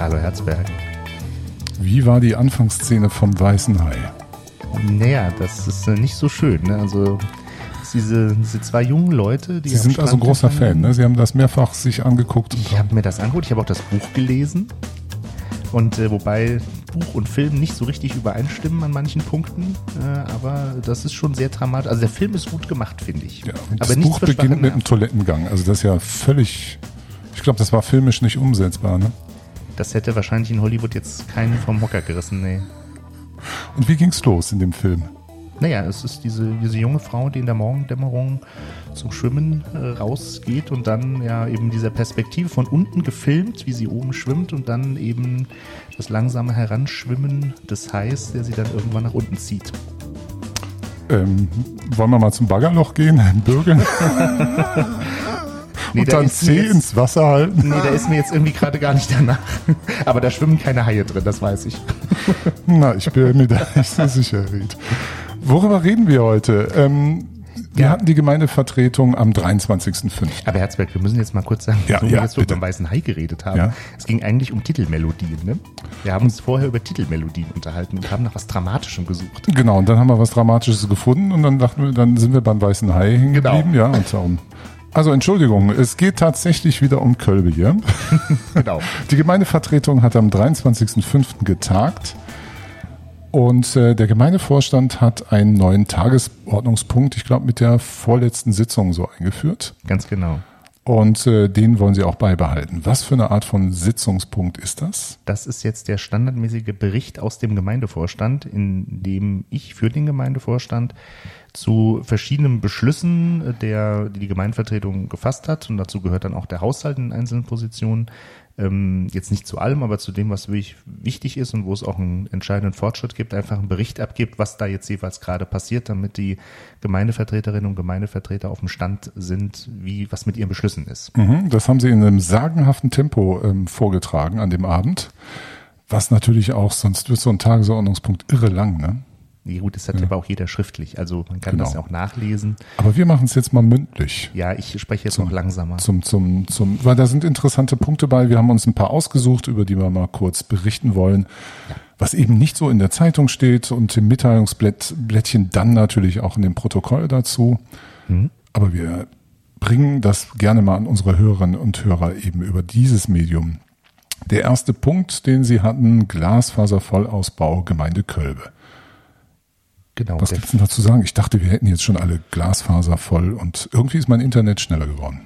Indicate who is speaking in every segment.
Speaker 1: Hallo Herzberg.
Speaker 2: Wie war die Anfangsszene vom Weißen Hai?
Speaker 1: Naja, das ist äh, nicht so schön. Ne? Also diese, diese zwei jungen Leute, die
Speaker 2: Sie sind also großer Fan, ne? Sie haben das mehrfach sich angeguckt.
Speaker 1: ich habe mir das angeguckt, ich habe auch das Buch gelesen. Und äh, wobei Buch und Film nicht so richtig übereinstimmen an manchen Punkten, äh, aber das ist schon sehr dramatisch. Also der Film ist gut gemacht, finde ich.
Speaker 2: Ja,
Speaker 1: aber
Speaker 2: das Buch beginnt mit einem Toilettengang. Also das ist ja völlig, ich glaube, das war filmisch nicht umsetzbar. Ne?
Speaker 1: Das hätte wahrscheinlich in Hollywood jetzt keinen vom Hocker gerissen, nee.
Speaker 2: Und wie ging's los in dem Film?
Speaker 1: Naja, es ist diese, diese junge Frau, die in der Morgendämmerung zum Schwimmen äh, rausgeht und dann ja eben dieser Perspektive von unten gefilmt, wie sie oben schwimmt und dann eben das langsame Heranschwimmen des Hais, der sie dann irgendwann nach unten zieht.
Speaker 2: Ähm, wollen wir mal zum Baggerloch gehen, Bürger? Nee, und dann C jetzt, ins Wasser halten.
Speaker 1: Nee, da ist mir jetzt irgendwie gerade gar nicht danach. Aber da schwimmen keine Haie drin, das weiß ich.
Speaker 2: Na, ich bin mir da nicht so sicher, Ried. Worüber reden wir heute? Ähm, wir ja. hatten die Gemeindevertretung am 23.05.
Speaker 1: Aber Herzberg, wir müssen jetzt mal kurz sagen,
Speaker 2: ja,
Speaker 1: wo
Speaker 2: ja,
Speaker 1: wir jetzt über den Weißen Hai geredet haben. Ja. Es ging eigentlich um Titelmelodien. Ne? Wir haben uns vorher über Titelmelodien unterhalten und haben nach was Dramatischem gesucht.
Speaker 2: Genau, und dann haben wir was Dramatisches gefunden und dann dachten wir, dann sind wir beim Weißen Hai hängen genau. geblieben. Genau. Ja, und darum. Also Entschuldigung, es geht tatsächlich wieder um Kölbe hier. genau. Die Gemeindevertretung hat am 23.05. getagt. Und äh, der Gemeindevorstand hat einen neuen Tagesordnungspunkt, ich glaube, mit der vorletzten Sitzung so eingeführt.
Speaker 1: Ganz genau.
Speaker 2: Und äh, den wollen sie auch beibehalten. Was für eine Art von Sitzungspunkt ist das?
Speaker 1: Das ist jetzt der standardmäßige Bericht aus dem Gemeindevorstand, in dem ich für den Gemeindevorstand zu verschiedenen Beschlüssen, der, die die Gemeindevertretung gefasst hat, und dazu gehört dann auch der Haushalt in einzelnen Positionen, ähm, jetzt nicht zu allem, aber zu dem, was wirklich wichtig ist und wo es auch einen entscheidenden Fortschritt gibt, einfach einen Bericht abgibt, was da jetzt jeweils gerade passiert, damit die Gemeindevertreterinnen und Gemeindevertreter auf dem Stand sind, wie was mit ihren Beschlüssen ist.
Speaker 2: Mhm, das haben Sie in einem sagenhaften Tempo ähm, vorgetragen an dem Abend. Was natürlich auch, sonst wird so ein Tagesordnungspunkt irre lang, ne?
Speaker 1: Gut, das hat ja. aber auch jeder schriftlich. Also man kann genau. das ja auch nachlesen.
Speaker 2: Aber wir machen es jetzt mal mündlich.
Speaker 1: Ja, ich spreche jetzt zum, noch langsamer.
Speaker 2: Zum, zum, zum, weil da sind interessante Punkte bei. Wir haben uns ein paar ausgesucht, über die wir mal kurz berichten wollen. Ja. Was eben nicht so in der Zeitung steht und im Mitteilungsblättchen dann natürlich auch in dem Protokoll dazu. Mhm. Aber wir bringen das gerne mal an unsere Hörerinnen und Hörer eben über dieses Medium. Der erste Punkt, den Sie hatten, Glasfaservollausbau Gemeinde Kölbe. Genau. Was gibt's denn dazu sagen? Ich dachte, wir hätten jetzt schon alle Glasfaser voll und irgendwie ist mein Internet schneller geworden.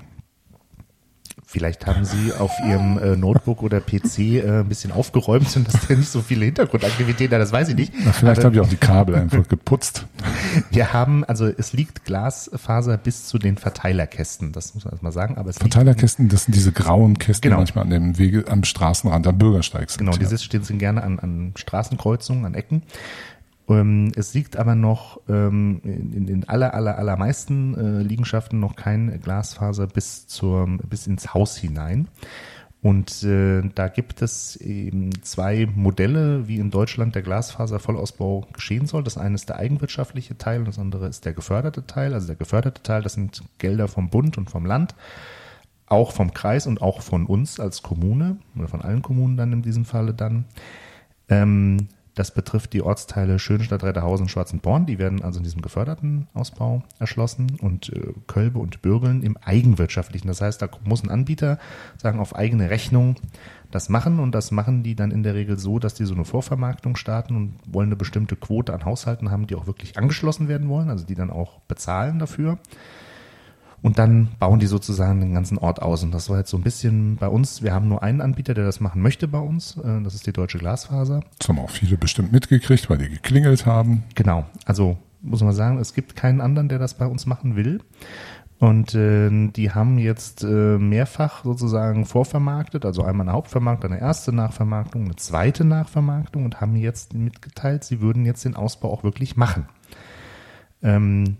Speaker 1: Vielleicht haben Sie auf Ihrem äh, Notebook oder PC äh, ein bisschen aufgeräumt und dass da nicht so viele Hintergrundaktivitäten da, das weiß ich nicht.
Speaker 2: Na, vielleicht habe ich auch die Kabel einfach geputzt.
Speaker 1: Wir haben, also es liegt Glasfaser bis zu den Verteilerkästen, das muss man erstmal sagen. Aber
Speaker 2: Verteilerkästen, das sind diese grauen Kästen genau. manchmal an dem Wege, am Straßenrand, am Bürgersteig
Speaker 1: sind. Genau, diese stehen sind gerne an, an Straßenkreuzungen, an Ecken. Ähm, es liegt aber noch ähm, in den aller, aller, allermeisten äh, Liegenschaften noch kein Glasfaser bis zur, bis ins Haus hinein. Und äh, da gibt es eben zwei Modelle, wie in Deutschland der Glasfaservollausbau geschehen soll. Das eine ist der eigenwirtschaftliche Teil und das andere ist der geförderte Teil. Also der geförderte Teil, das sind Gelder vom Bund und vom Land, auch vom Kreis und auch von uns als Kommune oder von allen Kommunen dann in diesem Falle dann. Ähm, das betrifft die Ortsteile Schönstadt, Retterhausen, Schwarzenborn. Die werden also in diesem geförderten Ausbau erschlossen und äh, Kölbe und Bürgeln im eigenwirtschaftlichen. Das heißt, da muss ein Anbieter sagen, auf eigene Rechnung das machen und das machen die dann in der Regel so, dass die so eine Vorvermarktung starten und wollen eine bestimmte Quote an Haushalten haben, die auch wirklich angeschlossen werden wollen, also die dann auch bezahlen dafür. Und dann bauen die sozusagen den ganzen Ort aus. Und das war jetzt so ein bisschen bei uns. Wir haben nur einen Anbieter, der das machen möchte bei uns. Äh, das ist die Deutsche Glasfaser.
Speaker 2: Das haben auch viele bestimmt mitgekriegt, weil die geklingelt haben.
Speaker 1: Genau. Also muss man sagen, es gibt keinen anderen, der das bei uns machen will. Und äh, die haben jetzt äh, mehrfach sozusagen vorvermarktet, also einmal eine Hauptvermarktung, eine erste Nachvermarktung, eine zweite Nachvermarktung und haben jetzt mitgeteilt, sie würden jetzt den Ausbau auch wirklich machen. Ähm,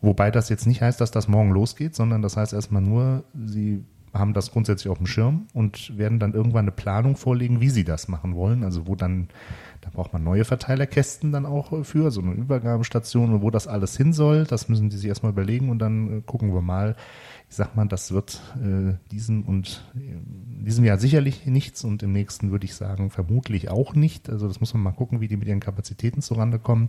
Speaker 1: Wobei das jetzt nicht heißt, dass das morgen losgeht, sondern das heißt erstmal nur, sie haben das grundsätzlich auf dem Schirm und werden dann irgendwann eine Planung vorlegen, wie sie das machen wollen. Also wo dann, da braucht man neue Verteilerkästen dann auch für, so eine Übergabestation und wo das alles hin soll, das müssen die sich erstmal überlegen und dann äh, gucken wir mal, ich sag mal, das wird äh, diesem und in diesem Jahr sicherlich nichts und im nächsten würde ich sagen vermutlich auch nicht. Also das muss man mal gucken, wie die mit ihren Kapazitäten zurande kommen.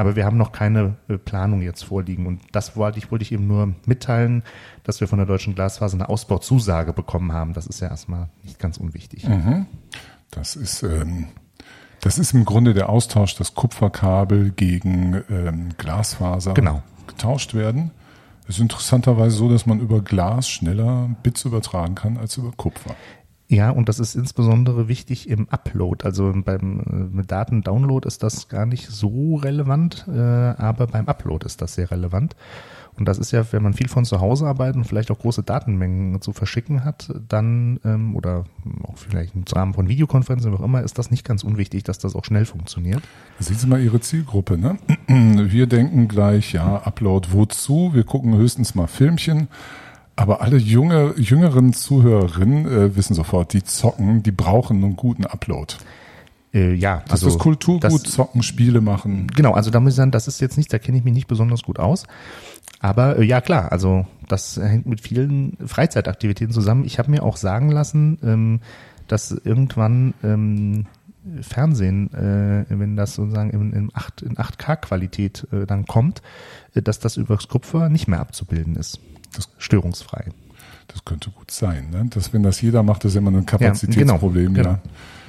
Speaker 1: Aber wir haben noch keine äh, Planung jetzt vorliegen und das wollte ich, wollte ich eben nur mitteilen, dass wir von der Deutschen Glasfaser eine Ausbauzusage bekommen haben. Das ist ja erstmal nicht ganz unwichtig.
Speaker 2: Mhm. Das ist ähm, das ist im Grunde der Austausch, dass Kupferkabel gegen ähm, Glasfaser
Speaker 1: genau.
Speaker 2: getauscht werden. Es ist interessanterweise so, dass man über Glas schneller Bits übertragen kann als über Kupfer.
Speaker 1: Ja, und das ist insbesondere wichtig im Upload. Also beim äh, Datendownload ist das gar nicht so relevant, äh, aber beim Upload ist das sehr relevant. Und das ist ja, wenn man viel von zu Hause arbeitet und vielleicht auch große Datenmengen zu verschicken hat, dann ähm, oder auch vielleicht im Rahmen von Videokonferenzen, wie auch immer, ist das nicht ganz unwichtig, dass das auch schnell funktioniert.
Speaker 2: Sehen Sie mal Ihre Zielgruppe, ne? Wir denken gleich, ja, Upload wozu? Wir gucken höchstens mal Filmchen. Aber alle junge, jüngeren Zuhörerinnen äh, wissen sofort, die zocken, die brauchen einen guten Upload.
Speaker 1: Äh, ja,
Speaker 2: das also ist Kulturgut, das, zocken, Spiele machen.
Speaker 1: Genau, also da muss ich sagen, das ist jetzt nicht, da kenne ich mich nicht besonders gut aus. Aber äh, ja klar, also das hängt mit vielen Freizeitaktivitäten zusammen. Ich habe mir auch sagen lassen, ähm, dass irgendwann ähm, Fernsehen, äh, wenn das sozusagen in, in, 8, in 8K-Qualität äh, dann kommt, äh, dass das übers Kupfer nicht mehr abzubilden ist. Das störungsfrei.
Speaker 2: Das könnte gut sein, ne? Dass wenn das jeder macht, ist immer ein Kapazitätsproblem, ja. Genau, genau.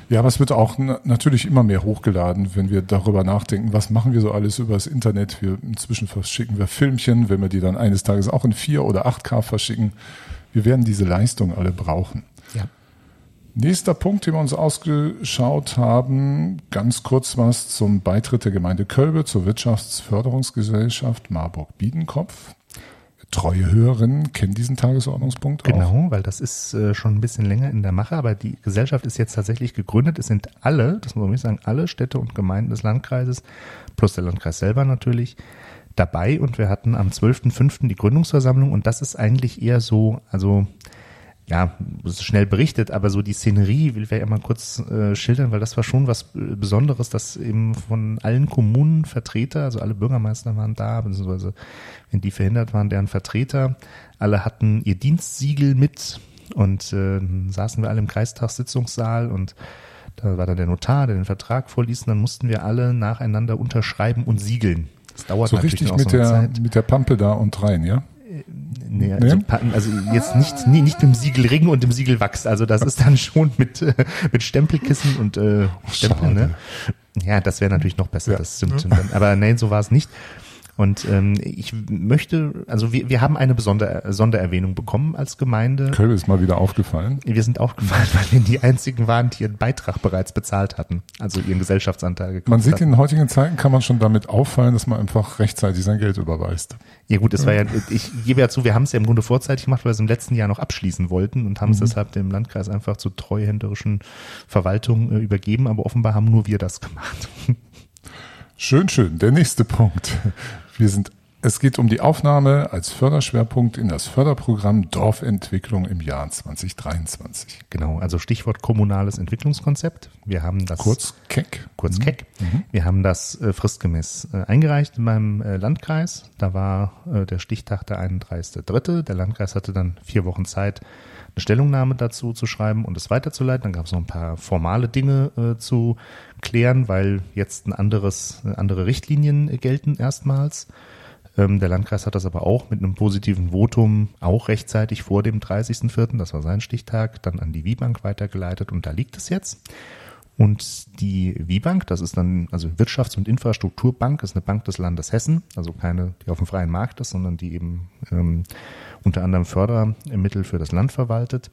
Speaker 2: Ja, aber es wird auch natürlich immer mehr hochgeladen, wenn wir darüber nachdenken, was machen wir so alles über das Internet. Wir inzwischen verschicken wir Filmchen, wenn wir die dann eines Tages auch in 4 oder 8K verschicken. Wir werden diese Leistung alle brauchen.
Speaker 1: Ja.
Speaker 2: Nächster Punkt, den wir uns ausgeschaut haben, ganz kurz was zum Beitritt der Gemeinde Kölbe zur Wirtschaftsförderungsgesellschaft Marburg-Biedenkopf treue Hörerinnen kennen diesen Tagesordnungspunkt
Speaker 1: auch. Genau, weil das ist äh, schon ein bisschen länger in der Mache, aber die Gesellschaft ist jetzt tatsächlich gegründet. Es sind alle, das muss man nicht sagen, alle Städte und Gemeinden des Landkreises, plus der Landkreis selber natürlich, dabei und wir hatten am 12.05. die Gründungsversammlung und das ist eigentlich eher so, also ja, schnell berichtet, aber so die Szenerie will ich ja mal kurz äh, schildern, weil das war schon was äh, Besonderes, dass eben von allen Kommunen Vertreter, also alle Bürgermeister waren da, beziehungsweise wenn die verhindert waren, deren Vertreter, alle hatten ihr Dienstsiegel mit und äh, saßen wir alle im Kreistagssitzungssaal und da war dann der Notar, der den Vertrag vorliest, und dann mussten wir alle nacheinander unterschreiben und siegeln.
Speaker 2: Das dauert so natürlich richtig mit so der Zeit. mit der Pampe da und rein, ja?
Speaker 1: Nee, also, nee? also jetzt nicht, nee, nicht mit dem Siegelring und dem Siegelwachs. Also das ist dann schon mit, äh, mit Stempelkissen und äh, Stempel, ne? Ja, das wäre natürlich noch besser, ja. das stimmt. Aber nein, so war es nicht. Und ähm, ich möchte, also wir, wir haben eine besondere Sondererwähnung bekommen als Gemeinde.
Speaker 2: Köln ist mal wieder aufgefallen.
Speaker 1: Wir sind aufgefallen, weil wir die einzigen waren, die ihren Beitrag bereits bezahlt hatten, also ihren Gesellschaftsanteil.
Speaker 2: Man sieht, hatten. in heutigen Zeiten kann man schon damit auffallen, dass man einfach rechtzeitig sein Geld überweist.
Speaker 1: Ja gut, es war ja, ich gebe ja zu, wir haben es ja im Grunde vorzeitig gemacht, weil wir es im letzten Jahr noch abschließen wollten und haben es mhm. deshalb dem Landkreis einfach zur treuhänderischen Verwaltung äh, übergeben, aber offenbar haben nur wir das gemacht.
Speaker 2: Schön, schön. Der nächste Punkt. Wir sind, es geht um die Aufnahme als Förderschwerpunkt in das Förderprogramm Dorfentwicklung im Jahr 2023.
Speaker 1: Genau, also Stichwort kommunales Entwicklungskonzept. Wir haben das
Speaker 2: kurz KEC.
Speaker 1: Kurz mhm. KEC. Mhm. Wir haben das äh, fristgemäß äh, eingereicht in meinem äh, Landkreis. Da war äh, der Stichtag der 31.3. Der Landkreis hatte dann vier Wochen Zeit, eine Stellungnahme dazu zu schreiben und es weiterzuleiten. Dann gab es noch ein paar formale Dinge äh, zu klären, weil jetzt ein anderes, äh, andere Richtlinien gelten erstmals. Ähm, der Landkreis hat das aber auch mit einem positiven Votum auch rechtzeitig vor dem 30.04., das war sein Stichtag, dann an die WIBank weitergeleitet und da liegt es jetzt. Und die WIBank, das ist dann, also Wirtschafts- und Infrastrukturbank, ist eine Bank des Landes Hessen, also keine, die auf dem freien Markt ist, sondern die eben ähm, unter anderem Fördermittel für das Land verwaltet.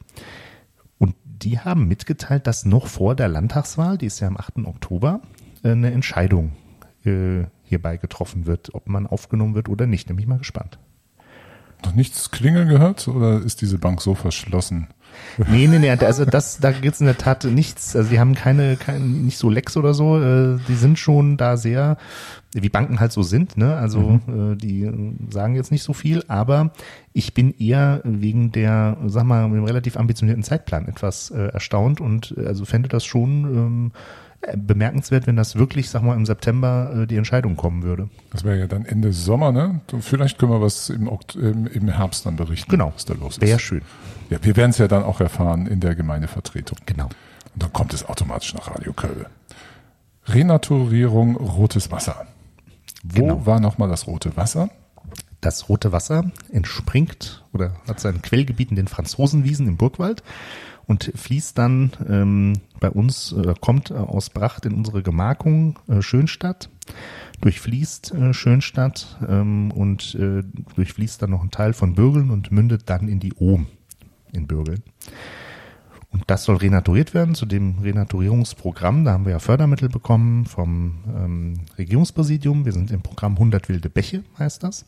Speaker 1: Und die haben mitgeteilt, dass noch vor der Landtagswahl, die ist ja am 8. Oktober, äh, eine Entscheidung äh, hierbei getroffen wird, ob man aufgenommen wird oder nicht. Da ich mal gespannt.
Speaker 2: Noch nichts klingeln gehört oder ist diese Bank so verschlossen?
Speaker 1: Nee, nee, nee, also das, da gibt's in der Tat nichts. Also die haben keine, keine nicht so Lecks oder so. Äh, die sind schon da sehr, wie Banken halt so sind, ne? Also mhm. äh, die sagen jetzt nicht so viel, aber ich bin eher wegen der, sag mal, mit dem relativ ambitionierten Zeitplan etwas äh, erstaunt und äh, also fände das schon ähm, äh, bemerkenswert, wenn das wirklich, sag mal, im September äh, die Entscheidung kommen würde.
Speaker 2: Das wäre ja dann Ende Sommer, ne? Vielleicht können wir was im, Okt im, im Herbst dann berichten,
Speaker 1: Genau.
Speaker 2: was da los ist.
Speaker 1: Wäre schön.
Speaker 2: Ja, wir werden es ja dann auch erfahren in der Gemeindevertretung.
Speaker 1: Genau.
Speaker 2: Und dann kommt es automatisch nach Radio Köln. Renaturierung rotes Wasser. Wo
Speaker 1: Genau.
Speaker 2: war nochmal das rote Wasser?
Speaker 1: Das rote Wasser entspringt oder hat sein Quellgebiet in den Franzosenwiesen im Burgwald und fließt dann ähm, bei uns, äh, kommt äh, aus Bracht in unsere Gemarkung äh, Schönstadt, durchfließt äh, Schönstadt ähm, und äh, durchfließt dann noch einen Teil von Bürgeln und mündet dann in die Ohm in Bürgeln. Und das soll renaturiert werden zu dem Renaturierungsprogramm. Da haben wir ja Fördermittel bekommen vom ähm, Regierungspräsidium. Wir sind im Programm 100 wilde Bäche, heißt das.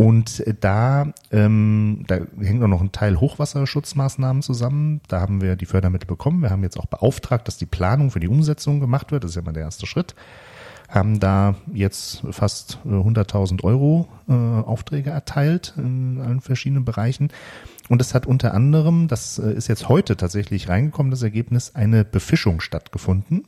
Speaker 1: Und äh, da, ähm, da hängt auch noch ein Teil Hochwasserschutzmaßnahmen zusammen. Da haben wir die Fördermittel bekommen. Wir haben jetzt auch beauftragt, dass die Planung für die Umsetzung gemacht wird. Das ist ja mal der erste Schritt. Haben da jetzt fast äh, 100.000 Euro äh, Aufträge erteilt in allen verschiedenen Bereichen. Und es hat unter anderem, das äh, ist jetzt heute tatsächlich reingekommen, das Ergebnis, eine Befischung stattgefunden.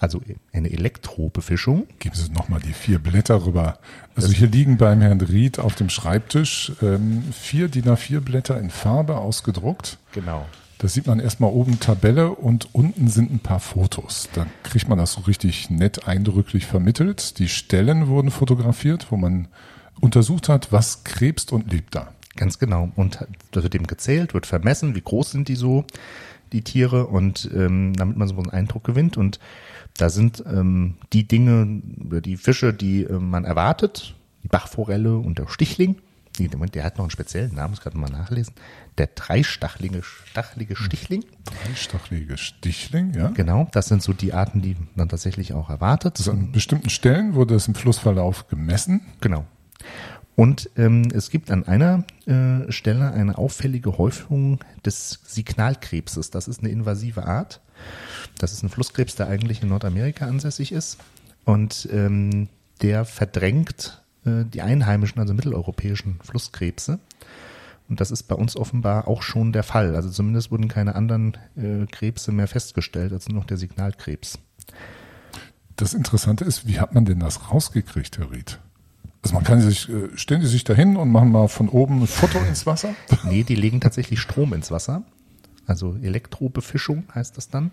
Speaker 1: Also eine Elektrobefischung.
Speaker 2: Geben Sie nochmal die vier Blätter rüber. Also hier liegen beim Herrn Ried auf dem Schreibtisch ähm, vier DIN A4 Blätter in Farbe ausgedruckt.
Speaker 1: Genau.
Speaker 2: Da sieht man erstmal oben Tabelle und unten sind ein paar Fotos. Da kriegt man das so richtig nett eindrücklich vermittelt. Die Stellen wurden fotografiert, wo man untersucht hat, was krebst und lebt da.
Speaker 1: Ganz genau. Und da wird eben gezählt, wird vermessen, wie groß sind die so, die Tiere, und ähm, damit man so einen Eindruck gewinnt. Und da sind ähm, die Dinge, oder die Fische, die äh, man erwartet, die Bachforelle und der Stichling. Die, der hat noch einen speziellen Namen, muss gerade mal nachlesen. Der dreistachlige stachelige Stichling.
Speaker 2: Dreistachelige Stichling, ja.
Speaker 1: Genau, das sind so die Arten, die man tatsächlich auch erwartet.
Speaker 2: Also an bestimmten Stellen wurde es im Flussverlauf gemessen.
Speaker 1: Genau. Und ähm, es gibt an einer äh, Stelle eine auffällige Häufung des Signalkrebses. Das ist eine invasive Art. Das ist ein Flusskrebs, der eigentlich in Nordamerika ansässig ist. Und ähm, der verdrängt äh, die einheimischen, also mitteleuropäischen Flusskrebse. Und das ist bei uns offenbar auch schon der Fall. Also zumindest wurden keine anderen äh, Krebse mehr festgestellt als nur noch der Signalkrebs.
Speaker 2: Das Interessante ist, wie hat man denn das rausgekriegt, Herr Ried? Also man kann sich, äh, stellen die sich dahin und machen mal von oben ein Foto ins Wasser?
Speaker 1: Nee, die legen tatsächlich Strom ins Wasser. Also Elektrobefischung heißt das dann.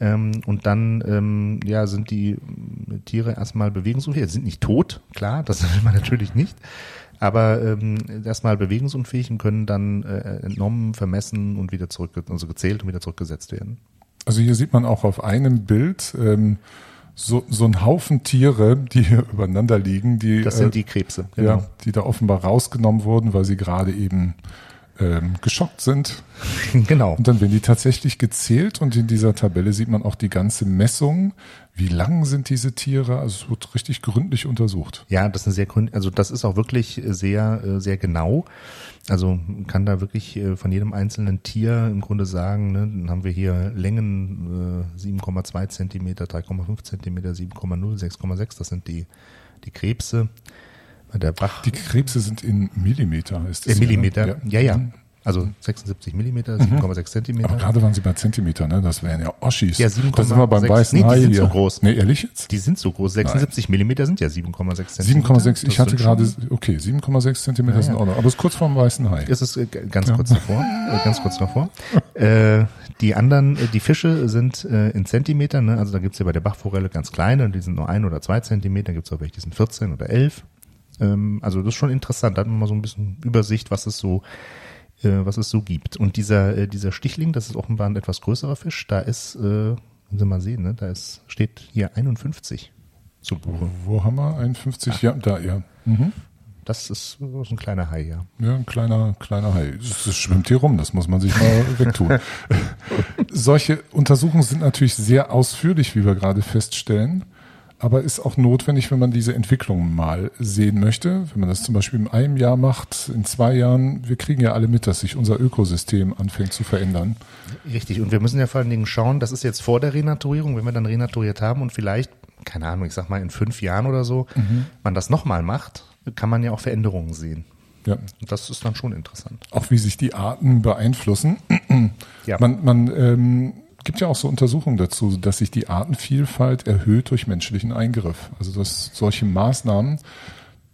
Speaker 1: Ähm, und dann ähm, ja, sind die ähm, Tiere erstmal bewegungsunfähig. Sie sind nicht tot, klar, das will man natürlich nicht. Aber ähm, erstmal bewegungsunfähig und können dann äh, entnommen, vermessen und wieder zurück, also gezählt und wieder zurückgesetzt werden.
Speaker 2: Also hier sieht man auch auf einem Bild ähm, so, so ein Haufen Tiere, die hier übereinander liegen, die,
Speaker 1: Das
Speaker 2: äh,
Speaker 1: sind die Krebse. genau.
Speaker 2: ja, die da offenbar rausgenommen wurden, weil sie gerade eben ähm, geschockt sind.
Speaker 1: genau.
Speaker 2: Und dann werden die tatsächlich gezählt und in dieser Tabelle sieht man auch die ganze Messung. Wie lang sind diese Tiere? Also es wird richtig gründlich untersucht.
Speaker 1: Ja, das ist eine sehr gründ, also das ist auch wirklich sehr, äh, sehr genau. Also man kann da wirklich äh, von jedem einzelnen Tier im Grunde sagen, ne, dann haben wir hier Längen äh, 7,2 Zentimeter, 3,5 Zentimeter, 7,0, 6,6, das sind die, die Krebse. Der Bach,
Speaker 2: Die Krebse sind in Millimeter, ist
Speaker 1: äh,
Speaker 2: das
Speaker 1: Millimeter,
Speaker 2: Ja.
Speaker 1: ja, ja. Also 76 Millimeter, 7,6 Zentimeter.
Speaker 2: Aber gerade waren sie bei Zentimeter, ne? Das wären ja Oschis.
Speaker 1: Ja,
Speaker 2: Da sind wir beim
Speaker 1: 7,6.
Speaker 2: weißen
Speaker 1: Nee, die
Speaker 2: Hai
Speaker 1: sind
Speaker 2: hier.
Speaker 1: so groß.
Speaker 2: Nee, ehrlich jetzt?
Speaker 1: Die sind so groß. 76 Millimeter sind ja 7,6 Zentimeter.
Speaker 2: 7,6,
Speaker 1: Das
Speaker 2: ich hatte gerade, okay, 7,6 Zentimeter
Speaker 1: Ja,
Speaker 2: sind
Speaker 1: ja.
Speaker 2: auch noch. Aber es ist kurz vorm weißen Hai.
Speaker 1: Es ist äh, ganz kurz davor, äh, ganz kurz davor. Äh, die anderen, äh, die Fische sind äh, in Zentimetern, ne? also da gibt's ja bei der Bachforelle ganz kleine, die sind nur ein oder zwei Zentimeter, gibt's auch welche, die sind 14 oder 11. Ähm, also das ist schon interessant, da hat man mal so ein bisschen Übersicht, was es so äh, was es so gibt. Und dieser, äh, dieser Stichling, das ist offenbar ein etwas größerer Fisch, da ist, äh, Sie mal sehen, ne? da ist, steht hier 51 zu Buche.
Speaker 2: Wo haben wir? 51? Ja, da, ja. Mhm.
Speaker 1: Das ist, ist ein kleiner Hai, ja.
Speaker 2: Ja, ein kleiner, kleiner Hai. Das schwimmt hier rum, das muss man sich mal wegtun. Solche Untersuchungen sind natürlich sehr ausführlich, wie wir gerade feststellen. Aber ist auch notwendig, wenn man diese Entwicklung mal sehen möchte. Wenn man das zum Beispiel in einem Jahr macht, in zwei Jahren, wir kriegen ja alle mit, dass sich unser Ökosystem anfängt zu verändern.
Speaker 1: Richtig, und wir müssen ja vor allen Dingen schauen, das ist jetzt vor der Renaturierung, wenn wir dann renaturiert haben und vielleicht, keine Ahnung, ich sag mal in fünf Jahren oder so, man das nochmal macht, kann man ja auch Veränderungen sehen.
Speaker 2: Ja.
Speaker 1: Und das ist dann schon interessant.
Speaker 2: Auch wie sich die Arten beeinflussen.
Speaker 1: Ja.
Speaker 2: Man, man ähm, gibt ja auch so Untersuchungen dazu, dass sich die Artenvielfalt erhöht durch menschlichen Eingriff. Also dass solche Maßnahmen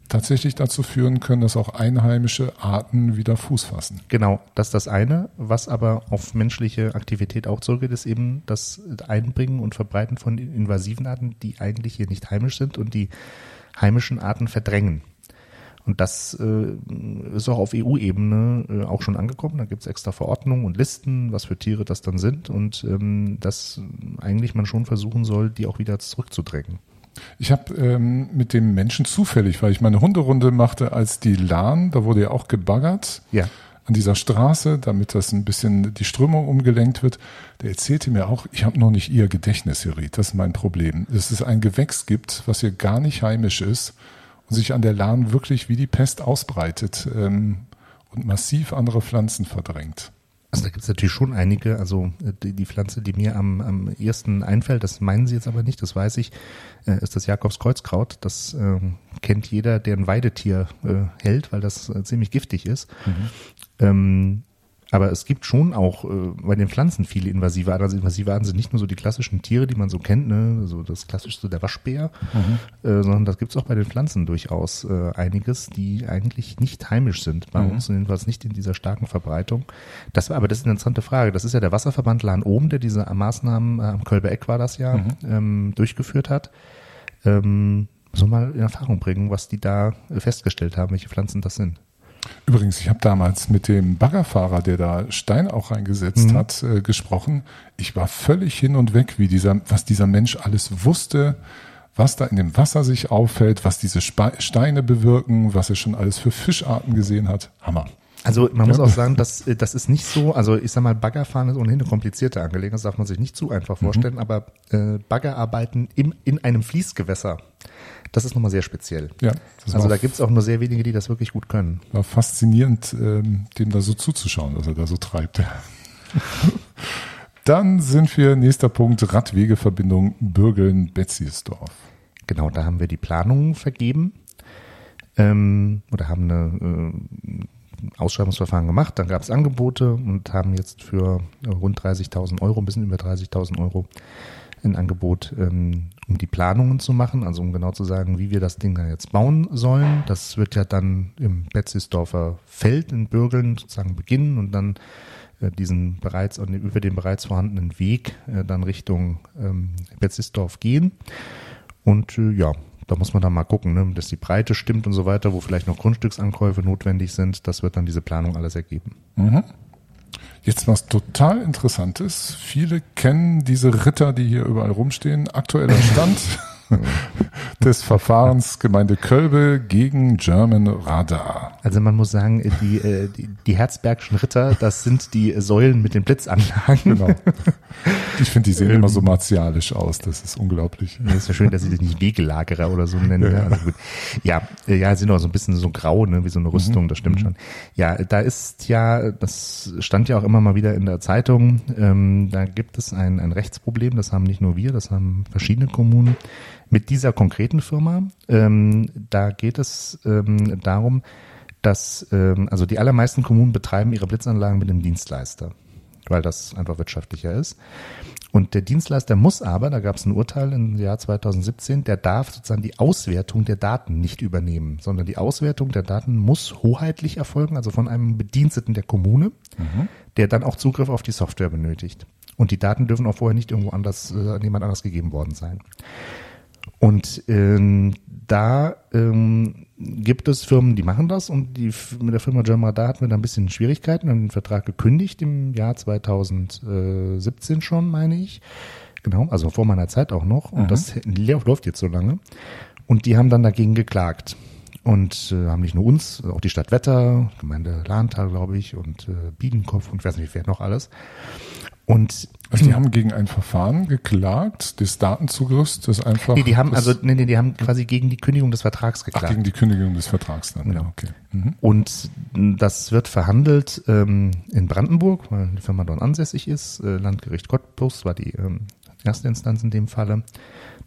Speaker 2: tatsächlich dazu führen können, dass auch einheimische Arten wieder Fuß fassen.
Speaker 1: Genau, das ist das eine. Was aber auf menschliche Aktivität auch zurückgeht, ist eben das Einbringen und Verbreiten von invasiven Arten, die eigentlich hier nicht heimisch sind und die heimischen Arten verdrängen. Und das äh, ist auch auf EU-Ebene äh, auch schon angekommen. Da gibt es extra Verordnungen und Listen, was für Tiere das dann sind und ähm, dass eigentlich man schon versuchen soll, die auch wieder zurückzudrängen.
Speaker 2: Ich habe ähm, mit dem Menschen zufällig, weil ich meine Hunderunde machte, als die Lahn, da wurde ja auch gebaggert.
Speaker 1: Ja.
Speaker 2: An dieser Straße, damit das ein bisschen die Strömung umgelenkt wird. Der erzählte mir auch, ich habe noch nicht ihr Gedächtnis geriet. Das ist mein Problem. Dass es ein Gewächs gibt, was hier gar nicht heimisch ist und sich an der Lahn wirklich wie die Pest ausbreitet ähm, und massiv andere Pflanzen verdrängt.
Speaker 1: Also da gibt es natürlich schon einige, also äh, die, die, Pflanze, die mir am, am ersten einfällt, das meinen Sie jetzt aber nicht, das weiß ich, äh, ist das Jakobskreuzkraut. Das äh, kennt jeder, der ein Weidetier äh, hält, weil das äh, ziemlich giftig ist. Mhm. Ähm, aber es gibt schon auch äh, bei den Pflanzen viele invasive Arten. Also invasive Arten sind nicht nur so die klassischen Tiere, die man so kennt, ne, so das klassischste der Waschbär, mhm. äh, sondern das gibt's auch bei den Pflanzen durchaus äh, einiges, die eigentlich nicht heimisch sind. Bei mhm. uns jedenfalls nicht in dieser starken Verbreitung. Das war aber das ist eine interessante Frage. Das ist ja der Wasserverband Lahn Oben, der diese Maßnahmen äh, am Kölbe Eck war das ja mhm. ähm, durchgeführt hat. Ähm, so mal in Erfahrung bringen, was die da festgestellt haben, welche Pflanzen das sind.
Speaker 2: Übrigens, ich habe damals mit dem Baggerfahrer, der da Stein auch reingesetzt mhm. hat, äh, gesprochen. Ich war völlig hin und weg, wie dieser, was dieser Mensch alles wusste, was da in dem Wasser sich auffällt, was diese Spe Steine bewirken, was er schon alles für Fischarten gesehen hat. Hammer.
Speaker 1: Also man muss auch sagen, dass äh, das ist nicht so, also ich sag mal, Baggerfahren ist ohnehin eine komplizierte Angelegenheit, das darf man sich nicht zu einfach mhm. vorstellen, mhm. aber äh, Baggerarbeiten im, in einem Fließgewässer, das ist nochmal sehr speziell.
Speaker 2: Ja,
Speaker 1: also da gibt's auch nur sehr wenige, die das wirklich gut können.
Speaker 2: War faszinierend, ähm, dem da so zuzuschauen, was er da so treibt. Dann sind wir, nächster Punkt, Radwegeverbindung Bürgeln-Betziersdorf.
Speaker 1: Genau, da haben wir die Planungen vergeben ähm, oder haben eine äh, Ausschreibungsverfahren gemacht, dann gab es Angebote und haben jetzt für rund 30.000 Euro, ein bisschen über 30.000 Euro, ein Angebot, ähm, um die Planungen zu machen, also um genau zu sagen, wie wir das Ding dann jetzt bauen sollen. Das wird ja dann im Betzisdorfer Feld in Bürgeln sozusagen beginnen und dann äh, diesen bereits über den bereits vorhandenen Weg äh, dann Richtung ähm, Betzisdorf gehen. Und äh, ja, da muss man dann mal gucken, ne, dass die Breite stimmt und so weiter, wo vielleicht noch Grundstücksankäufe notwendig sind. Das wird dann diese Planung alles ergeben.
Speaker 2: Mhm. Jetzt was total Interessantes. Viele kennen diese Ritter, die hier überall rumstehen. Aktueller Stand. des Verfahrens Gemeinde Kölbe gegen German Radar.
Speaker 1: Also man muss sagen, die, äh, die, die Herzbergschen Ritter, das sind die Säulen mit den Blitzanlagen. Genau.
Speaker 2: Ich finde, die sehen immer so martialisch aus. Das ist unglaublich.
Speaker 1: Ja, ist ja schön, dass sie das nicht Wegelagerer oder so nennen. Ja, ja. Also ja, äh, ja, sind auch so ein bisschen so grau, ne, wie so eine Rüstung, mhm. das stimmt mhm. schon. Ja, da ist ja, das stand ja auch immer mal wieder in der Zeitung, ähm, da gibt es ein, ein Rechtsproblem, das haben nicht nur wir, das haben verschiedene Kommunen mit dieser konkreten Firma. Ähm, da geht es ähm, darum, dass ähm, also die allermeisten Kommunen betreiben ihre Blitzanlagen mit einem Dienstleister, weil das einfach wirtschaftlicher ist. Und der Dienstleister muss aber, da gab es ein Urteil im Jahr 2017, der darf sozusagen die Auswertung der Daten nicht übernehmen, sondern die Auswertung der Daten muss hoheitlich erfolgen, also von einem Bediensteten der Kommune, mhm. der dann auch Zugriff auf die Software benötigt. Und die Daten dürfen auch vorher nicht irgendwo anders, äh, jemand anders gegeben worden sein. Und ähm, da ähm, gibt es Firmen, die machen das und die mit der Firma German Radar hatten wir da ein bisschen Schwierigkeiten, haben den Vertrag gekündigt im Jahr 2017 schon, meine ich. Genau, also vor meiner Zeit auch noch. Und mhm. das läuft jetzt so lange. Und die haben dann dagegen geklagt. Und äh, haben nicht nur uns, auch die Stadt Wetter, Gemeinde Lahntal, glaube ich, und äh, Biedenkopf und ich weiß nicht, wer noch alles.
Speaker 2: Und also die haben gegen ein Verfahren geklagt, des Datenzugriffs, das einfach.
Speaker 1: Nee, die haben also nee, nee, die haben quasi gegen die Kündigung des Vertrags geklagt. Ach,
Speaker 2: gegen die Kündigung des Vertrags dann.
Speaker 1: Genau. Okay. Mhm. Und das wird verhandelt ähm, in Brandenburg, weil die Firma dort ansässig ist. Äh, Landgericht Cottbus war die ähm, erste Instanz in dem Falle.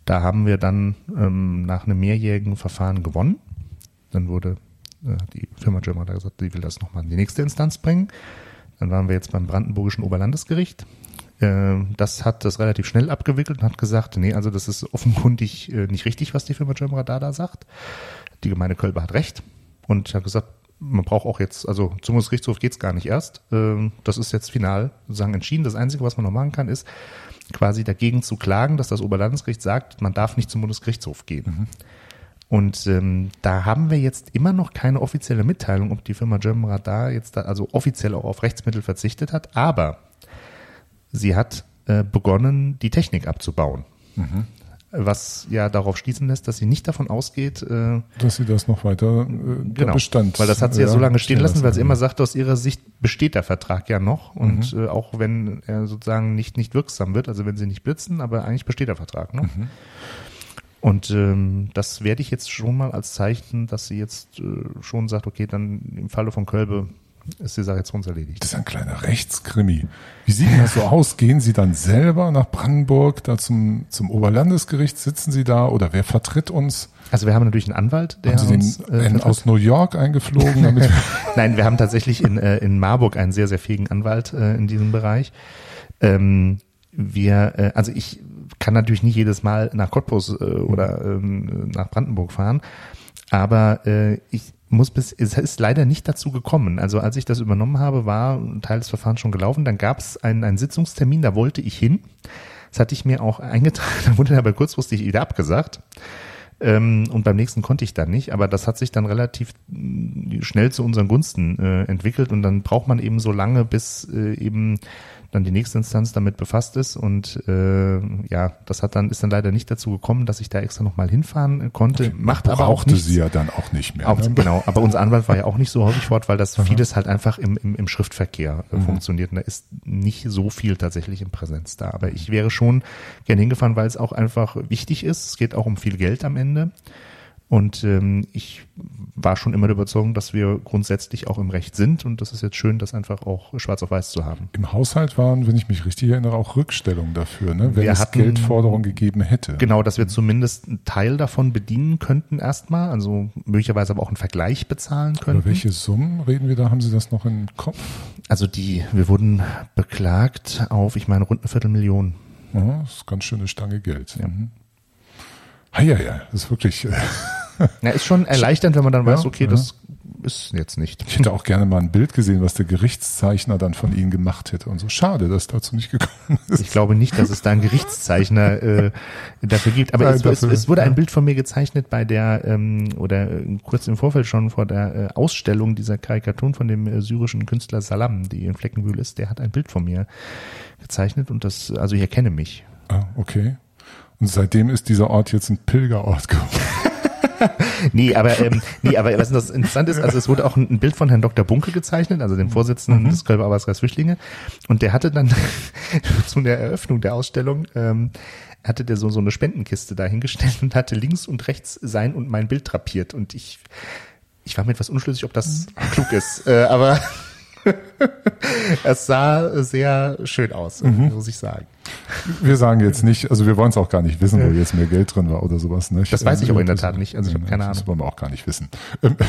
Speaker 1: Da haben wir dann ähm, nach einem mehrjährigen Verfahren gewonnen. Dann wurde äh, die Firma German gesagt, die will das nochmal in die nächste Instanz bringen. Dann waren wir jetzt beim Brandenburgischen Oberlandesgericht. Äh, das hat das relativ schnell abgewickelt und hat gesagt, nee, also das ist offenkundig äh, nicht richtig, was die Firma German Radar da sagt. Die Gemeinde Kölbe hat recht und hat gesagt, man braucht auch jetzt, also zum Bundesgerichtshof geht's gar nicht erst. Ähm, das ist jetzt final sozusagen entschieden. Das Einzige, was man noch machen kann, ist quasi dagegen zu klagen, dass das Oberlandesgericht sagt, man darf nicht zum Bundesgerichtshof gehen. Mhm. Und ähm, da haben wir jetzt immer noch keine offizielle Mitteilung, ob die Firma German Radar jetzt da also offiziell auch auf Rechtsmittel verzichtet hat. Aber sie hat äh, begonnen, die Technik abzubauen. Mhm. Was ja darauf schließen lässt, dass sie nicht davon ausgeht, äh,
Speaker 2: dass sie das noch weiter
Speaker 1: äh, genau, Bestand. Weil das hat sie ja, ja so lange stehen lassen, weil sie immer sagt, aus ihrer Sicht besteht der Vertrag ja noch und mhm. äh, auch wenn er sozusagen nicht nicht wirksam wird, also wenn sie nicht blitzen, aber eigentlich besteht der Vertrag noch. Mhm. Und ähm, das werde ich jetzt schon mal als Zeichen, dass sie jetzt äh, schon sagt, okay, dann im Falle von Kölbe ist die Sache jetzt uns erledigt.
Speaker 2: Das ist ein kleiner Rechtskrimi. Wie sieht das so aus? Gehen Sie dann selber nach Brandenburg, da zum, zum Oberlandesgericht? Sitzen Sie da oder wer vertritt uns?
Speaker 1: Also wir haben natürlich einen Anwalt, der
Speaker 2: haben Sie uns den, äh, aus New York eingeflogen. Damit
Speaker 1: Nein, wir haben tatsächlich in, äh, in Marburg einen sehr, sehr fähigen Anwalt äh, in diesem Bereich. Ähm, wir, äh, also ich kann natürlich nicht jedes Mal nach Cottbus äh, oder ähm, nach Brandenburg fahren, aber äh, ich muss bis, es ist leider nicht dazu gekommen. Also als ich das übernommen habe, war ein Teil des Verfahrens schon gelaufen. Dann gab es einen, einen Sitzungstermin, da wollte ich hin. Das hatte ich mir auch eingetragen, da wurde aber kurzfristig wieder abgesagt. Ähm, und beim nächsten konnte ich dann nicht, aber das hat sich dann relativ mm, schnell zu unseren Gunsten äh, entwickelt und dann braucht man eben so lange, bis äh, eben dann die nächste Instanz damit befasst ist und äh, ja, das hat dann ist dann leider nicht dazu gekommen, dass ich da extra noch mal hinfahren konnte.
Speaker 2: Macht aber auch nichts. sie ja dann auch nicht mehr.
Speaker 1: Auch, ne? Genau, aber unser Anwalt war ja auch nicht so häufig fort, weil das Aha. vieles halt einfach im, im, im Schriftverkehr äh, mhm. funktioniert und da ist nicht so viel tatsächlich in Präsenz da. Aber ich wäre schon gerne hingefahren, weil es auch einfach wichtig ist. Es geht auch um viel Geld am Ende. Und ähm, ich war schon immer der Überzeugung, dass wir grundsätzlich auch im Recht sind und das ist jetzt schön, das einfach auch schwarz auf weiß zu haben.
Speaker 2: Im Haushalt waren, wenn ich mich richtig erinnere, auch Rückstellungen dafür, ne? wenn wir es hatten, Geldforderungen gegeben hätte.
Speaker 1: Genau, dass wir zumindest einen Teil davon bedienen könnten erstmal, also möglicherweise aber auch einen Vergleich bezahlen könnten.
Speaker 2: Über welche Summen reden wir da? Haben Sie das noch im Kopf?
Speaker 1: Also die, wir wurden beklagt auf, ich meine, rund eine Viertelmillion.
Speaker 2: Ja, das ist ganz schöne Stange Geld. Ja. Mhm. Ah, ja, ja, das ist wirklich. Äh,
Speaker 1: ja, ist schon erleichternd, wenn man dann ja, weiß, okay, ja. das ist jetzt nicht.
Speaker 2: Ich hätte auch gerne mal ein Bild gesehen, was der Gerichtszeichner dann von Ihnen gemacht hätte und so. Schade, dass dazu nicht gekommen ist.
Speaker 1: Ich glaube nicht, dass es da einen Gerichtszeichner äh, dafür gibt. Aber Nein, es, dafür, es, es, wurde ein Bild von mir gezeichnet bei der, ähm, oder äh, kurz im Vorfeld schon vor der äh, Ausstellung dieser Karikatur von dem äh, syrischen Künstler Salam, die in Fleckenbühl ist. Der hat ein Bild von mir gezeichnet und das, also ich erkenne mich.
Speaker 2: Ah, okay. Und seitdem ist dieser Ort jetzt ein Pilgerort geworden.
Speaker 1: nee, aber ähm, nee, aber was das interessant ist, also es wurde auch ein, Bild von Herrn Dr. Bunke gezeichnet, also dem Vorsitzenden mhm. des Kölber Arbeitskreis Flüchtlinge, und der hatte dann zu der Eröffnung der Ausstellung ähm, hatte der so so eine Spendenkiste dahingestellt und hatte links und rechts sein und mein Bild drapiert und ich ich war mir etwas unschlüssig, ob das mhm. klug ist, äh, aber es sah sehr schön aus, mhm. muss ich sagen.
Speaker 2: Wir sagen jetzt nicht, also wir wollen es auch gar nicht wissen, wo jetzt mehr Geld drin war oder sowas. Ne?
Speaker 1: Das weiß ich aber in der Tat nicht. Also ich habe keine Ahnung.
Speaker 2: Das wollen wir auch gar nicht wissen. Ähm,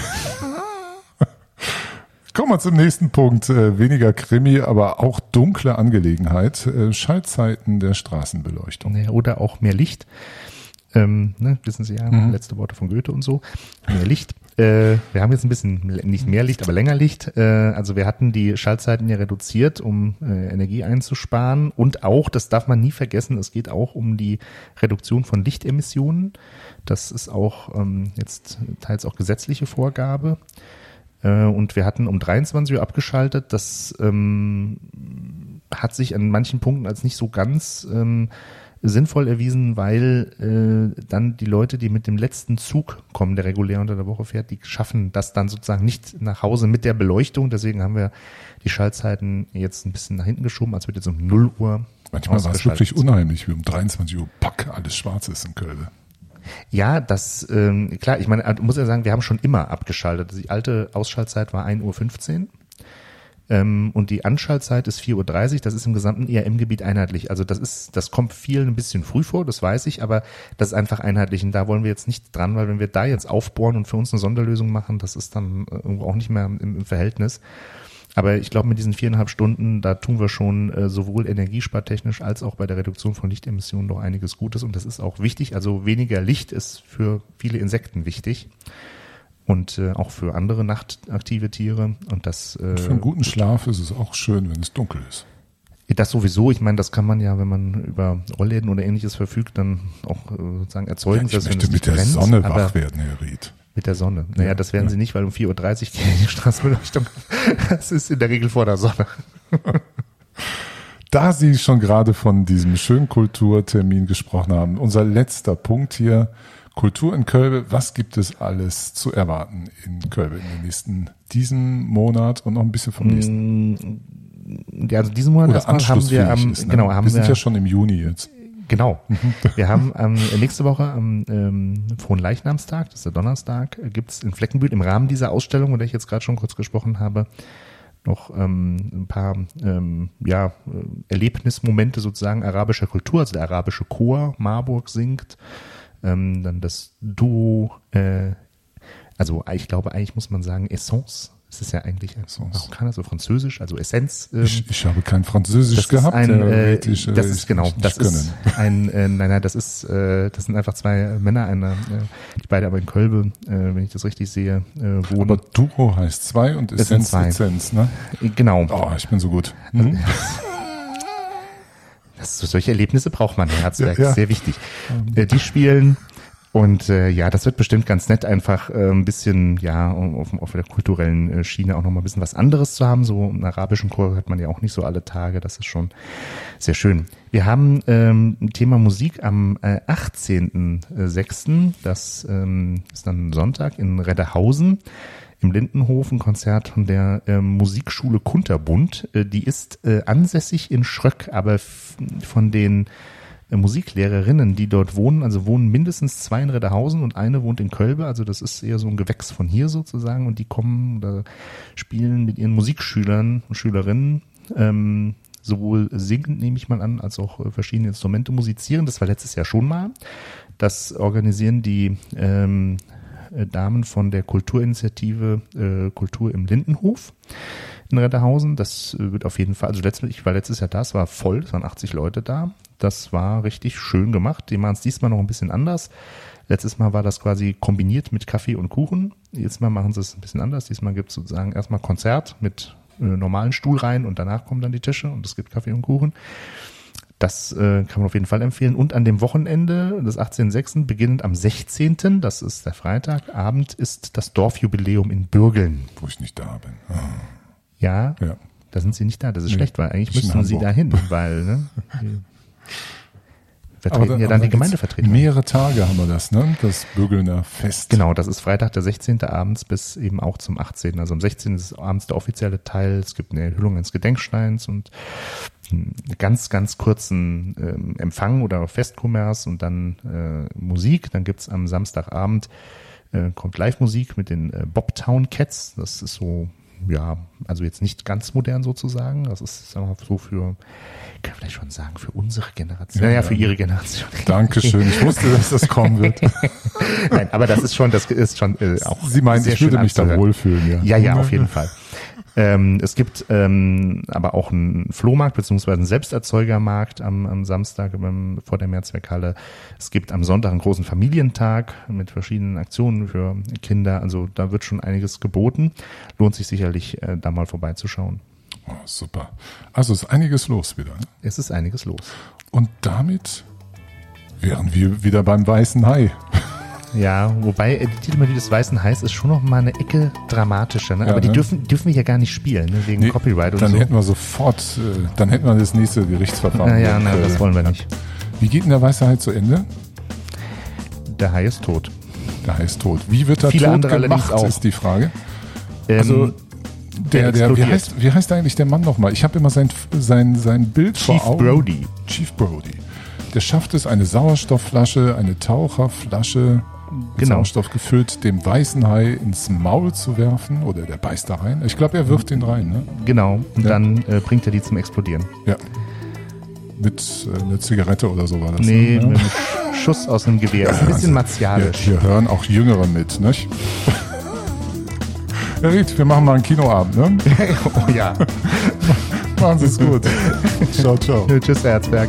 Speaker 2: kommen wir zum nächsten Punkt. Äh, weniger Krimi, aber auch dunkle Angelegenheit. Äh, Schaltzeiten der Straßenbeleuchtung.
Speaker 1: oder auch mehr Licht. Ähm, ne, wissen Sie ja, mhm. letzte Worte von Goethe und so. Mehr Licht. Äh, wir haben jetzt ein bisschen, nicht mehr Licht, aber länger Licht. Äh, also wir hatten die Schaltzeiten ja reduziert, um äh, Energie einzusparen. Und auch, das darf man nie vergessen, es geht auch um die Reduktion von Lichtemissionen. Das ist auch ähm, jetzt teils auch gesetzliche Vorgabe. Äh, und wir hatten um 23 Uhr abgeschaltet. Das ähm, hat sich an manchen Punkten als nicht so ganz ähm, sinnvoll erwiesen, weil äh, dann die Leute, die mit dem letzten Zug kommen, der regulär unter der Woche fährt, die schaffen das dann sozusagen nicht nach Hause mit der Beleuchtung. Deswegen haben wir die Schaltzeiten jetzt ein bisschen nach hinten geschoben, als wird jetzt um 0 Uhr.
Speaker 2: Manchmal war es wirklich unheimlich, wie um 23 Uhr pack alles schwarz ist in Köln.
Speaker 1: Ja, das, ähm, klar, ich meine, muss ja sagen, wir haben schon immer abgeschaltet. Die alte Ausschaltzeit war 1.15 Uhr ähm, und die Anschaltzeit ist 4.30 Uhr. Das ist im gesamten ERM-Gebiet einheitlich. Also das ist, das kommt vielen ein bisschen früh vor, das weiß ich, aber das ist einfach einheitlich. Und da wollen wir jetzt nicht dran, weil wenn wir da jetzt aufbohren und für uns eine Sonderlösung machen, das ist dann irgendwo auch nicht mehr im, im Verhältnis. Aber ich glaube, mit diesen viereinhalb Stunden, da tun wir schon äh, sowohl energiespartechnisch als auch bei der Reduktion von Lichtemissionen doch einiges Gutes. Und das ist auch wichtig. Also weniger Licht ist für viele Insekten wichtig. Und äh, auch für andere nachtaktive Tiere. Und das äh,
Speaker 2: Für einen guten Schlaf ist es auch schön, wenn es dunkel ist.
Speaker 1: das sowieso, ich meine, das kann man ja, wenn man über Rollläden oder ähnliches verfügt, dann auch äh, sozusagen erzeugen.
Speaker 2: ich
Speaker 1: dass wenn
Speaker 2: möchte mit der
Speaker 1: brennt,
Speaker 2: Sonne wach werden, Herr Ried.
Speaker 1: Mit der Sonne. Naja,
Speaker 2: Ja,
Speaker 1: das werden
Speaker 2: ja.
Speaker 1: sie nicht, weil um 4.30 Uhr gehen die Straßenbeleuchtung. Das ist in der Regel vor der Sonne.
Speaker 2: Da Sie schon gerade von diesem schönen Kulturtermin gesprochen haben, unser letzter Punkt hier, Kultur in Kölbe. Was gibt es alles zu erwarten in Kölbe in den nächsten, diesen Monat und noch ein bisschen vom nächsten?
Speaker 1: Ja, also diesen Monat
Speaker 2: Oder
Speaker 1: haben wir am,
Speaker 2: ist. Ne?
Speaker 1: genau, haben
Speaker 2: wir sind
Speaker 1: wir,
Speaker 2: ja schon im Juni jetzt.
Speaker 1: genau. Wir haben ähm, nächste Woche am ähm, Fronleichnamstag, das ist der Donnerstag, äh, gibt's in Fleckenbühl im Rahmen dieser Ausstellung, von der ich jetzt gerade schon kurz gesprochen habe, noch ähm, ein paar ähm, ja, äh, Erlebnismomente sozusagen arabischer Kultur, also der arabische Chor Marburg singt, ähm, dann das Duo, äh, also ich glaube eigentlich muss man sagen Essence, es ist ja eigentlich
Speaker 2: Essence.
Speaker 1: Marokkaner, so französisch, also Essenz. Ähm,
Speaker 2: Ich, ich habe kein Französisch
Speaker 1: das
Speaker 2: gehabt.
Speaker 1: ein, äh,
Speaker 2: Ried. Ich, äh,
Speaker 1: das ist genau, das ist
Speaker 2: können.
Speaker 1: ein, äh, nein, nein, das ist, äh, das sind einfach zwei Männer, eine, äh, die beide aber in Kölbe, äh, wenn ich das richtig sehe, äh, wohnen.
Speaker 2: Aber Duro heißt zwei und Essenz. Essenz, ne?
Speaker 1: genau.
Speaker 2: Oh, ich bin so gut. Mhm.
Speaker 1: Das, solche Erlebnisse braucht man, Herr Herzberg,
Speaker 2: Ja, ja.
Speaker 1: sehr wichtig. Äh, die spielen und äh, ja, das wird bestimmt ganz nett, einfach äh, ein bisschen, ja, auf, auf der kulturellen äh, Schiene auch nochmal ein bisschen was anderes zu haben. So einen arabischen Chor hat man ja auch nicht so alle Tage, das ist schon sehr schön. Wir haben ähm, Thema Musik am äh, 18.06., das ähm, ist dann Sonntag in Redderhausen im Lindenhof ein Konzert von der ähm, Musikschule Kunterbund. Äh, die ist äh, ansässig in Schröck, aber von den Musiklehrerinnen, die dort wohnen, also wohnen mindestens zwei in Redderhausen und eine wohnt in Kölbe, also das ist eher so ein Gewächs von hier sozusagen und die kommen oder spielen mit ihren Musikschülern und Schülerinnen ähm, sowohl singend, nehme ich mal an, als auch äh, verschiedene Instrumente musizieren. Das war letztes Jahr schon mal. Das organisieren die ähm, äh, Damen von der Kulturinitiative äh, Kultur im Lindenhof in Redderhausen. Das äh, wird auf jeden Fall, also letztes, ich war letztes Jahr da, es war voll, es waren 80 Leute da. Das war richtig schön gemacht. Die machen es diesmal noch ein bisschen anders. Letztes Mal war das quasi kombiniert mit Kaffee und Kuchen. Jetzt Mal machen sie es ein bisschen anders. Diesmal gibt es sozusagen erstmal Konzert mit äh, normalen Stuhlreihen und danach kommen dann die Tische und es gibt Kaffee und Kuchen. Das äh, kann man auf jeden Fall empfehlen. Und an dem Wochenende des 18.06. beginnend am 16., das ist der Freitagabend, ist das Dorfjubiläum in Bürgeln.
Speaker 2: Wo ich nicht da bin. Ah,
Speaker 1: Ja,
Speaker 2: Ja.
Speaker 1: da sind sie nicht da. Das ist
Speaker 2: Nee,
Speaker 1: schlecht, weil eigentlich müssten sie
Speaker 2: Hamburg.
Speaker 1: dahin, weil ne, vertreten ja dann die
Speaker 2: jetzt
Speaker 1: Gemeindevertretung.
Speaker 2: Mehrere Tage haben wir das, ne? Das Bürgelner Fest.
Speaker 1: Genau, das ist Freitag, der 16. abends bis eben auch zum 18. Also am 16. ist abends der offizielle Teil. Es gibt eine Enthüllung eines Gedenksteins und einen ganz, ganz kurzen ähm, Empfang oder Festkommers und dann äh, Musik. Dann gibt's am Samstagabend äh, kommt Live-Musik mit den äh, Bobtown Cats. Das ist so, ja, also jetzt nicht ganz modern sozusagen. Das ist sagen wir, mal, so für, ich kann vielleicht schon sagen, für unsere Generation.
Speaker 2: Ja,
Speaker 1: naja,
Speaker 2: ja.
Speaker 1: für ihre Generation.
Speaker 2: Dankeschön. Ich wusste, dass das kommen wird.
Speaker 1: Nein, aber das ist schon, das ist schon äh, auch.
Speaker 2: Sie meinen, ich würde mich da wohlfühlen, ja.
Speaker 1: Ja, ja, auf jeden Fall. Ähm, es gibt ähm, aber auch einen Flohmarkt beziehungsweise einen Selbsterzeugermarkt am, am Samstag beim, vor der Mehrzweckhalle. Es gibt am Sonntag einen großen Familientag mit verschiedenen Aktionen für Kinder. Also da wird schon einiges geboten. Lohnt sich sicherlich, äh, da mal vorbeizuschauen.
Speaker 2: Oh, super. Also ist einiges los wieder. Ne?
Speaker 1: Es ist einiges los.
Speaker 2: Und damit wären wir wieder beim weißen Hai.
Speaker 1: Ja, wobei äh, die Titelmelodie des Weißen Heiß ist schon noch mal eine Ecke dramatischer. Ne?
Speaker 2: Ja,
Speaker 1: aber die
Speaker 2: ne?
Speaker 1: dürfen, dürfen wir ja gar nicht spielen, ne? wegen
Speaker 2: Nee,
Speaker 1: Copyright und
Speaker 2: dann
Speaker 1: so.
Speaker 2: hätten wir sofort, äh, dann hätten wir das nächste Gerichtsverfahren.
Speaker 1: Na ja,
Speaker 2: Und,
Speaker 1: na,
Speaker 2: äh,
Speaker 1: das wollen wir nicht.
Speaker 2: Wie geht denn der weiße Hai zu Ende?
Speaker 1: Der Hai ist tot.
Speaker 2: Der Hai ist tot. Wie wird er
Speaker 1: Viele
Speaker 2: tot gemacht,
Speaker 1: auch.
Speaker 2: ist die Frage.
Speaker 1: Ähm,
Speaker 2: Also der, der, wie,
Speaker 1: explodiert.
Speaker 2: heißt, wie heißt eigentlich der Mann nochmal? Ich habe immer sein, sein, sein Bild
Speaker 1: Chief
Speaker 2: vor Augen.
Speaker 1: Brody.
Speaker 2: Chief Brody. Der schafft es, eine Sauerstoffflasche, eine Taucherflasche
Speaker 1: Genau.
Speaker 2: Sauerstoff gefüllt, dem weißen Hai ins Maul zu werfen. Oder der beißt da rein. Ich glaube, er wirft den rein, ne?
Speaker 1: Genau, und
Speaker 2: Ja.
Speaker 1: dann äh, bringt er die zum Explodieren.
Speaker 2: Ja. Mit äh, einer Zigarette oder so war das.
Speaker 1: Nee,
Speaker 2: ne?
Speaker 1: mit einem Sch- Schuss aus einem Gewehr. ist ein bisschen martialisch.
Speaker 2: Hier, hier hören auch Jüngere mit, nicht? Herr Ried, wir machen mal einen Kinoabend, ne?
Speaker 1: oh ja.
Speaker 2: Machen Sie es gut. ciao, ciao.
Speaker 1: Tschüss, Herzberg.